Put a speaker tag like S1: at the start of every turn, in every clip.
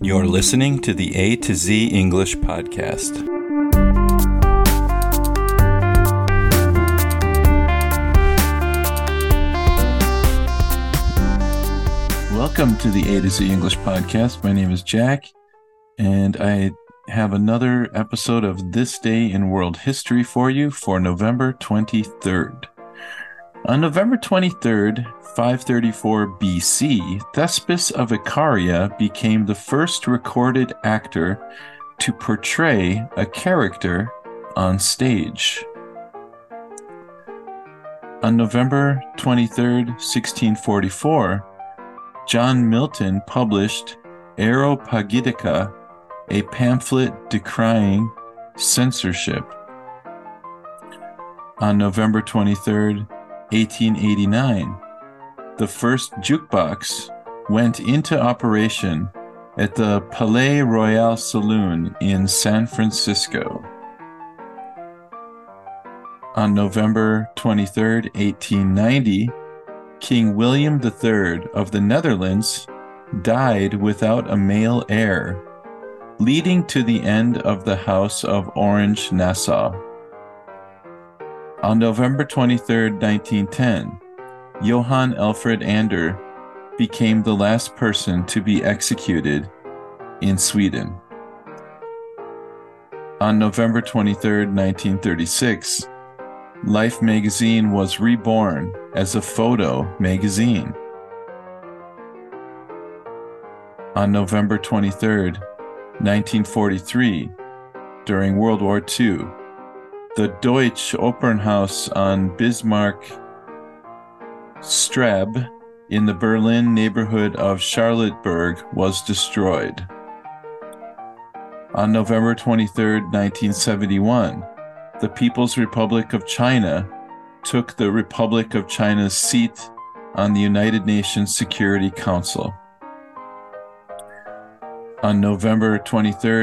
S1: You're listening to the A to Z English podcast. Welcome to the A to Z English podcast. My name is Jack, and I have another episode of This Day in World History for you for November 23rd. On November 23rd, 534 BC, Thespis of Icaria became the first recorded actor to portray a character on stage. On November 23rd, 1644, John Milton published Areopagitica, a pamphlet decrying censorship. On November 23rd, 1889, the first jukebox went into operation at the Palais Royale Saloon in San Francisco. On November 23, 1890, King William III of the Netherlands died without a male heir, leading to the end of the House of Orange Nassau. On November 23, 1910, Johan Alfred Ander became the last person to be executed in Sweden. On November 23, 1936, Life magazine was reborn as a photo magazine. On November 23, 1943, during World War II, the Deutsche Opernhaus on Bismarck Strab in the Berlin neighborhood of Charlottenburg was destroyed. On November 23, 1971, the People's Republic of China took the Republic of China's seat on the United Nations Security Council. On November 23,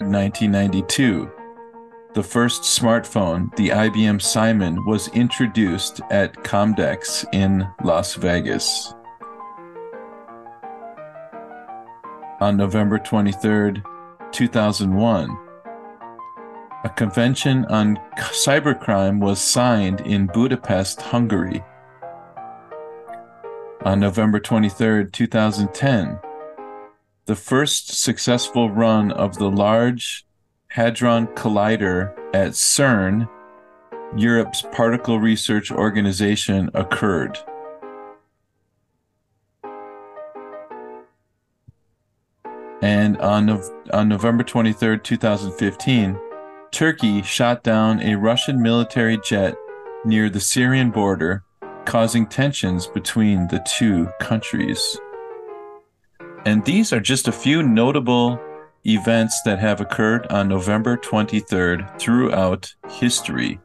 S1: 1992. The first smartphone, the IBM Simon, was introduced at Comdex in Las Vegas. On November 23rd, 2001, a convention on cybercrime was signed in Budapest, Hungary. On November 23rd, 2010, the first successful run of the Large Hadron Collider at CERN, Europe's particle research organization, occurred. And on, on November 23rd, 2015, Turkey shot down a Russian military jet near the Syrian border, causing tensions between the two countries. And these are just a few notable events that have occurred on November 23rd throughout history.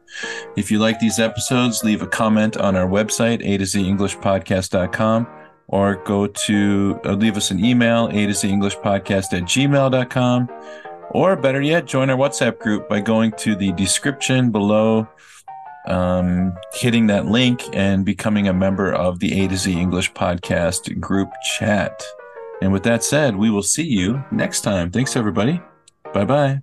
S1: If you like these episodes, leave a comment on our website, a to z englishpodcast.com, or go to uh, leave us an email, a to z English Podcast at gmail.com, or better yet, join our WhatsApp group by going to the description below, um, hitting that link, and becoming a member of the A to Z English Podcast group chat. And with that said, we will see you next time. Thanks, everybody. Bye bye.